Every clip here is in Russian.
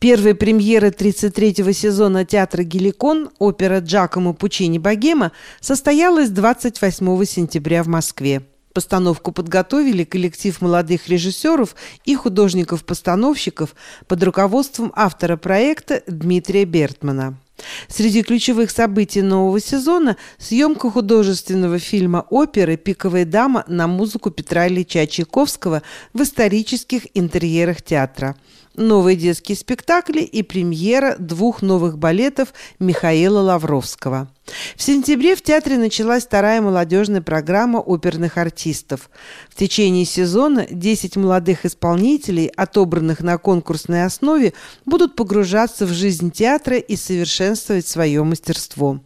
Первая премьера 33-го сезона театра «Геликон» опера Джакомо Пучини «Богема» состоялась 28 сентября в Москве. Постановку подготовили коллектив молодых режиссеров и художников-постановщиков под руководством автора проекта Дмитрия Бертмана. Среди ключевых событий нового сезона – съемка художественного фильма оперы «Пиковая дама» на музыку Петра Ильича Чайковского в исторических интерьерах театра – новые детские спектакли и премьера двух новых балетов Михаила Лавровского. В сентябре в театре началась вторая молодежная программа оперных артистов. В течение сезона 10 молодых исполнителей, отобранных на конкурсной основе, будут погружаться в жизнь театра и совершенствовать свое мастерство.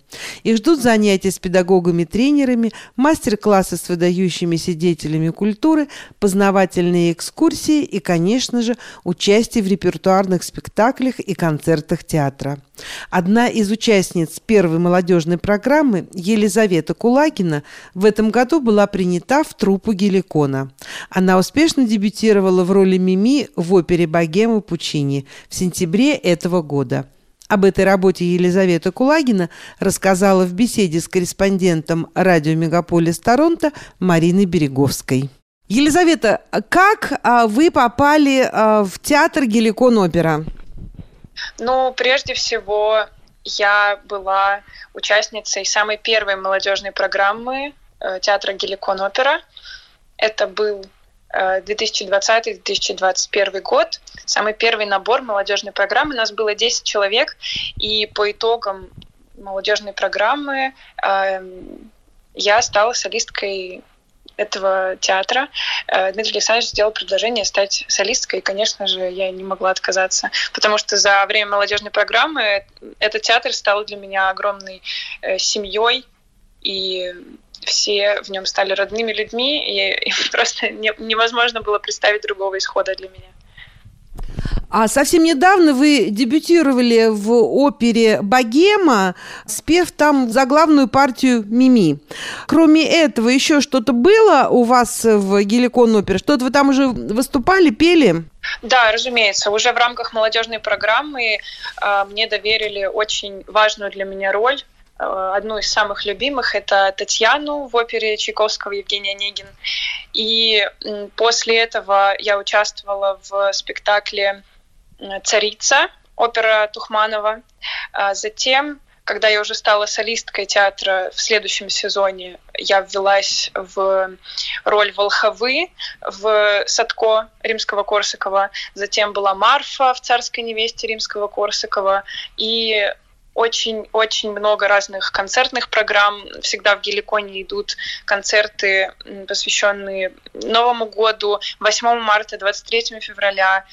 Их ждут занятия с педагогами-тренерами, мастер-классы с выдающимися деятелями культуры, познавательные экскурсии и, конечно же, участие в репертуарных спектаклях и концертах театра. Одна из участниц первой молодежной программы, Елизавета Кулагина, в этом году была принята в труппу Геликона. Она успешно дебютировала в роли Мими в опере «Богема Пучини» в сентябре этого года. Об этой работе Елизавета Кулагина рассказала в беседе с корреспондентом радио «Мегаполис Торонто» Мариной Береговской. Елизавета, как а, вы попали а, в театр Геликон опера? Ну, прежде всего, я была участницей самой первой молодежной программы э, театра Геликон Опера. Это был 2020-2021 э, год. Самый первый набор молодежной программы. У нас было 10 человек, и по итогам молодежной программы э, я стала солисткой этого театра э, Дмитрий Александрович сделал предложение стать солисткой, и, конечно же, я не могла отказаться, потому что за время молодежной программы этот театр стал для меня огромной э, семьей, и все в нем стали родными людьми, и, просто не, невозможно было представить другого исхода для меня. А совсем недавно вы дебютировали в опере «Богема», спев там заглавную партию «Мими». Кроме этого, еще что-то было у вас в «Геликон опере»? Что-то вы там уже выступали, пели? Да, разумеется. Уже в рамках молодежной программы э, мне доверили очень важную для меня роль э, одну из самых любимых. Это Татьяну в опере Чайковского Евгения Онегин. И после этого я участвовала в спектакле «Царица», опера Тухманова. А затем, когда я уже стала солисткой театра в следующем сезоне, я ввелась в роль Волховы в Садко римского Корсакова. Затем была Марфа в «Царской невесте» римского Корсакова. И очень-очень много разных концертных программ. Всегда в Геликоне идут концерты, посвященные Новому году, 8 марта, 23 февраля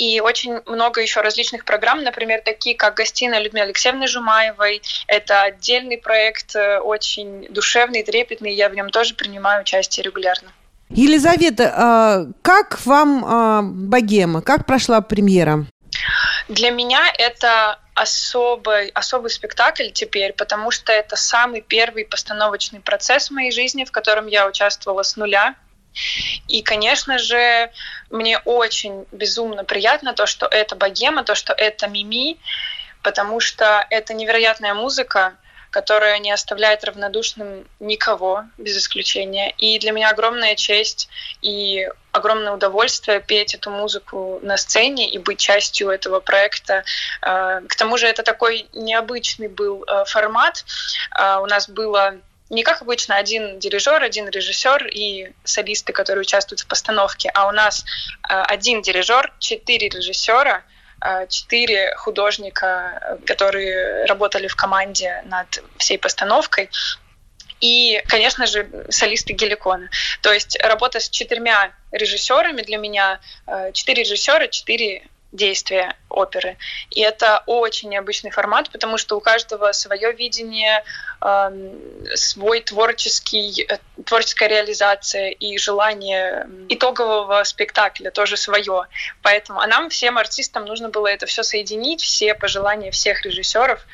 и очень много еще различных программ, например, такие как «Гостиная Людмилы Алексеевны Жумаевой». Это отдельный проект, э, очень душевный, трепетный, я в нем тоже принимаю участие регулярно. Елизавета, а как вам а, «Богема»? Как прошла премьера? Для меня это особый, особый спектакль теперь, потому что это самый первый постановочный процесс в моей жизни, в котором я участвовала с нуля. И, конечно же, мне очень безумно приятно то, что это богема, то, что это мими, потому что это невероятная музыка, которая не оставляет равнодушным никого, без исключения. И для меня огромная честь и огромное удовольствие петь эту музыку на сцене и быть частью этого проекта. Э, к тому же это такой необычный был э, формат. Э, у нас было не как обычно один дирижер, один режиссер и солисты, которые участвуют в постановке, а у нас э, один дирижер, четыре режиссера, э, четыре художника, которые работали в команде над всей постановкой. И, конечно же, солисты Геликона. То есть работа с четырьмя режиссерами для меня, э, четыре режиссера, четыре действия оперы. И это очень необычный формат, потому что у каждого свое видение, э, свой творческий, э, творческая реализация и желание итогового спектакля тоже свое. Поэтому, а нам, всем артистам, нужно было это все соединить, все пожелания всех режиссеров.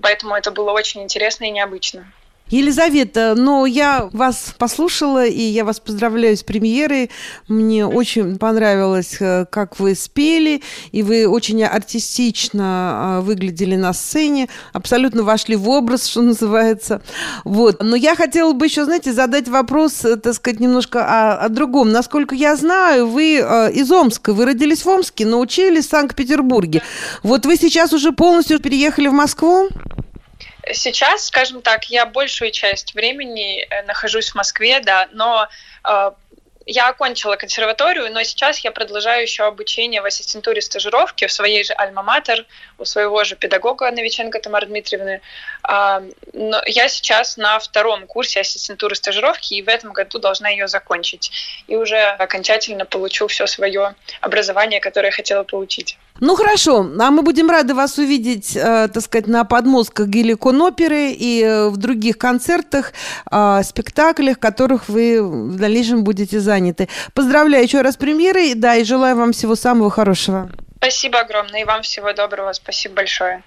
Поэтому это было очень интересно и необычно. Елизавета, но я вас послушала, и я вас поздравляю с премьерой. Мне очень понравилось, э, как вы спели, и вы очень артистично э, выглядели на сцене, абсолютно вошли в образ, что называется. Вот. Но я хотела бы еще, знаете, задать вопрос, э, так сказать, немножко о, о другом. Насколько я знаю, вы из Омска, вы родились в Омске, но учились в Санкт-Петербурге. Вот вы сейчас уже полностью переехали в Москву? Сейчас, скажем так, я большую часть времени э, нахожусь в Москве, да, но э, я окончила консерваторию, но сейчас я продолжаю еще обучение в ассистентуре стажировки в своей же альма-матер, у своего же педагога Новиченко Тамары Дмитриевны. А, но я сейчас на втором курсе ассистентуры стажировки, и в этом году должна ее закончить. И уже окончательно получу все свое образование, которое я хотела получить. Ну хорошо, а мы будем рады вас увидеть, э, так сказать, на подмостках Геликон оперы и э, в других концертах, э, спектаклях, которых вы в дальнейшем будете заняты. Поздравляю еще раз с премьерой, да, и желаю вам всего самого хорошего. Спасибо огромное, и вам всего доброго, спасибо большое.